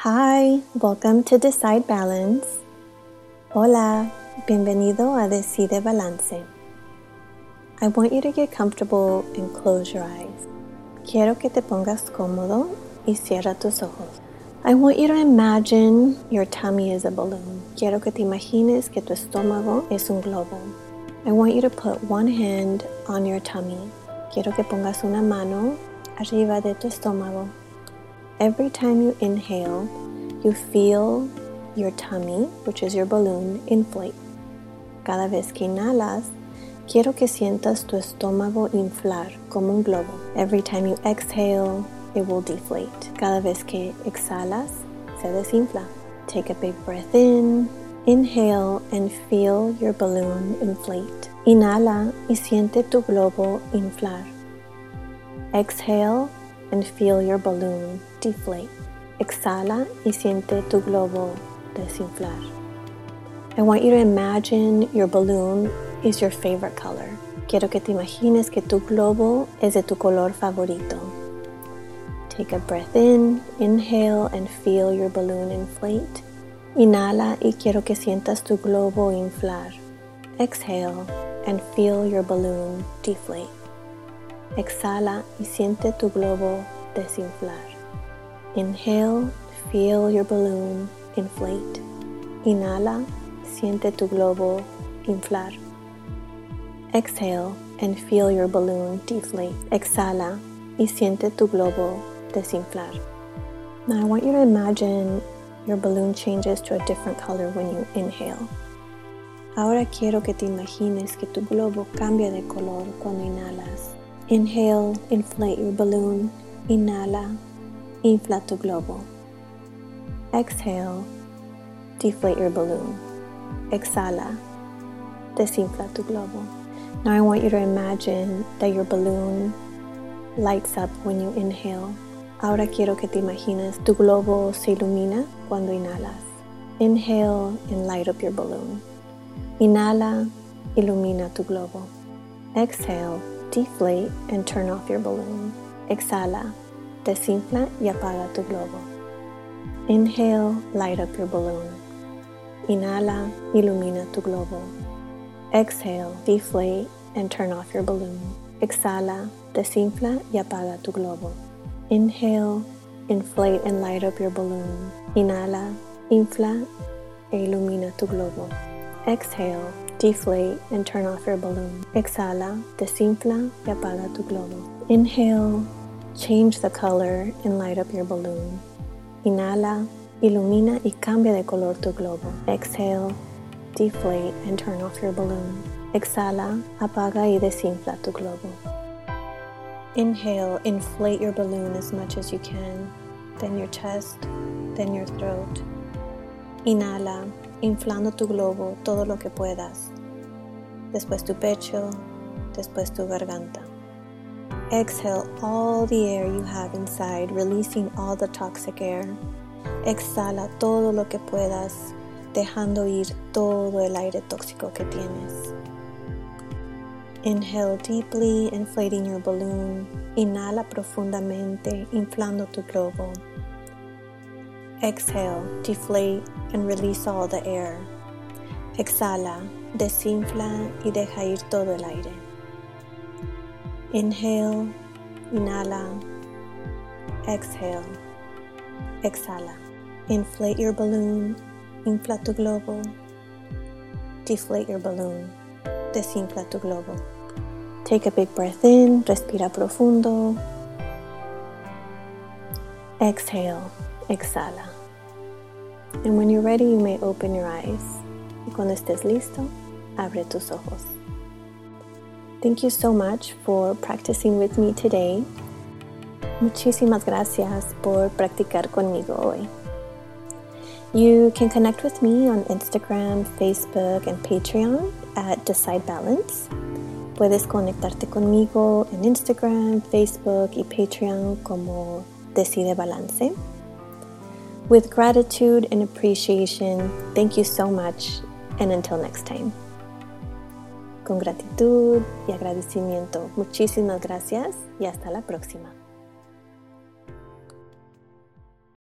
Hi, welcome to Decide Balance. Hola, bienvenido a Decide Balance. I want you to get comfortable and close your eyes. Quiero que te pongas cómodo y cierra tus ojos. I want you to imagine your tummy is a balloon. Quiero que te imagines que tu estómago es un globo. I want you to put one hand on your tummy. Quiero que pongas una mano arriba de tu estómago. Every time you inhale, you feel your tummy, which is your balloon, inflate. Cada vez que inhalas, quiero que sientas tu estómago inflar como un globo. Every time you exhale, it will deflate. Cada vez que exhalas, se desinfla. Take a big breath in, inhale, and feel your balloon inflate. Inhala y siente tu globo inflar. Exhale and feel your balloon deflate. Exhala y siente tu globo desinflar. I want you to imagine your balloon is your favorite color. Quiero que te imagines que tu globo es de tu color favorito. Take a breath in, inhale, and feel your balloon inflate. Inhala y quiero que sientas tu globo inflar. Exhale and feel your balloon deflate. Exhala y siente tu globo desinflar. Inhale, feel your balloon inflate. Inhala, siente tu globo inflar. Exhale and feel your balloon deflate. Exhala y siente tu globo desinflar. Now I want you to imagine your balloon changes to a different color when you inhale. Ahora quiero que te imagines que tu globo cambia de color cuando inhalas. Inhale, inflate your balloon. Inhala, infla tu globo. Exhale, deflate your balloon. Exhala, desinfla tu globo. Now I want you to imagine that your balloon lights up when you inhale. Ahora quiero que te imagines tu globo se ilumina cuando inhalas. Inhale and light up your balloon. Inhala, ilumina tu globo. Exhale, deflate and turn off your balloon. Exhala, desinfla y apaga tu globo. Inhale, light up your balloon. Inhala, ilumina tu globo. Exhale, deflate and turn off your balloon. Exhala, desinfla y apaga tu globo. Inhale, inflate and light up your balloon. Inhala, infla e ilumina tu globo. Exhale, deflate and turn off your balloon. Exhala, desinfla y apaga tu globo. Inhale, change the color and light up your balloon. Inhala, ilumina y cambia de color tu globo. Exhale, deflate and turn off your balloon. Exhala, apaga y desinfla tu globo. Inhale, inflate your balloon as much as you can, then your chest, then your throat. Inhala, inflando tu globo todo lo que puedas. Después tu pecho, después tu garganta. Exhale all the air you have inside, releasing all the toxic air. Exhala todo lo que puedas, dejando ir todo el aire tóxico que tienes. Inhale deeply, inflating your balloon. Inhala profundamente, inflando tu globo. Exhale, deflate and release all the air. Exhala, desinfla y deja ir todo el aire. Inhale, inhala, exhale, exhala. Inflate your balloon, infla tu globo. Deflate your balloon, desinfla tu globo. Take a big breath in, respira profundo. Exhale, exhala. And when you're ready, you may open your eyes. Y cuando estés listo, abre tus ojos. Thank you so much for practicing with me today. Muchísimas gracias por practicar conmigo hoy. You can connect with me on Instagram, Facebook, and Patreon at Decide Balance. Puedes conectarte conmigo en Instagram, Facebook y Patreon como Decide Balance. With gratitude and appreciation, thank you so much, and until next time. Con gratitud y agradecimiento, muchísimas gracias y hasta la próxima.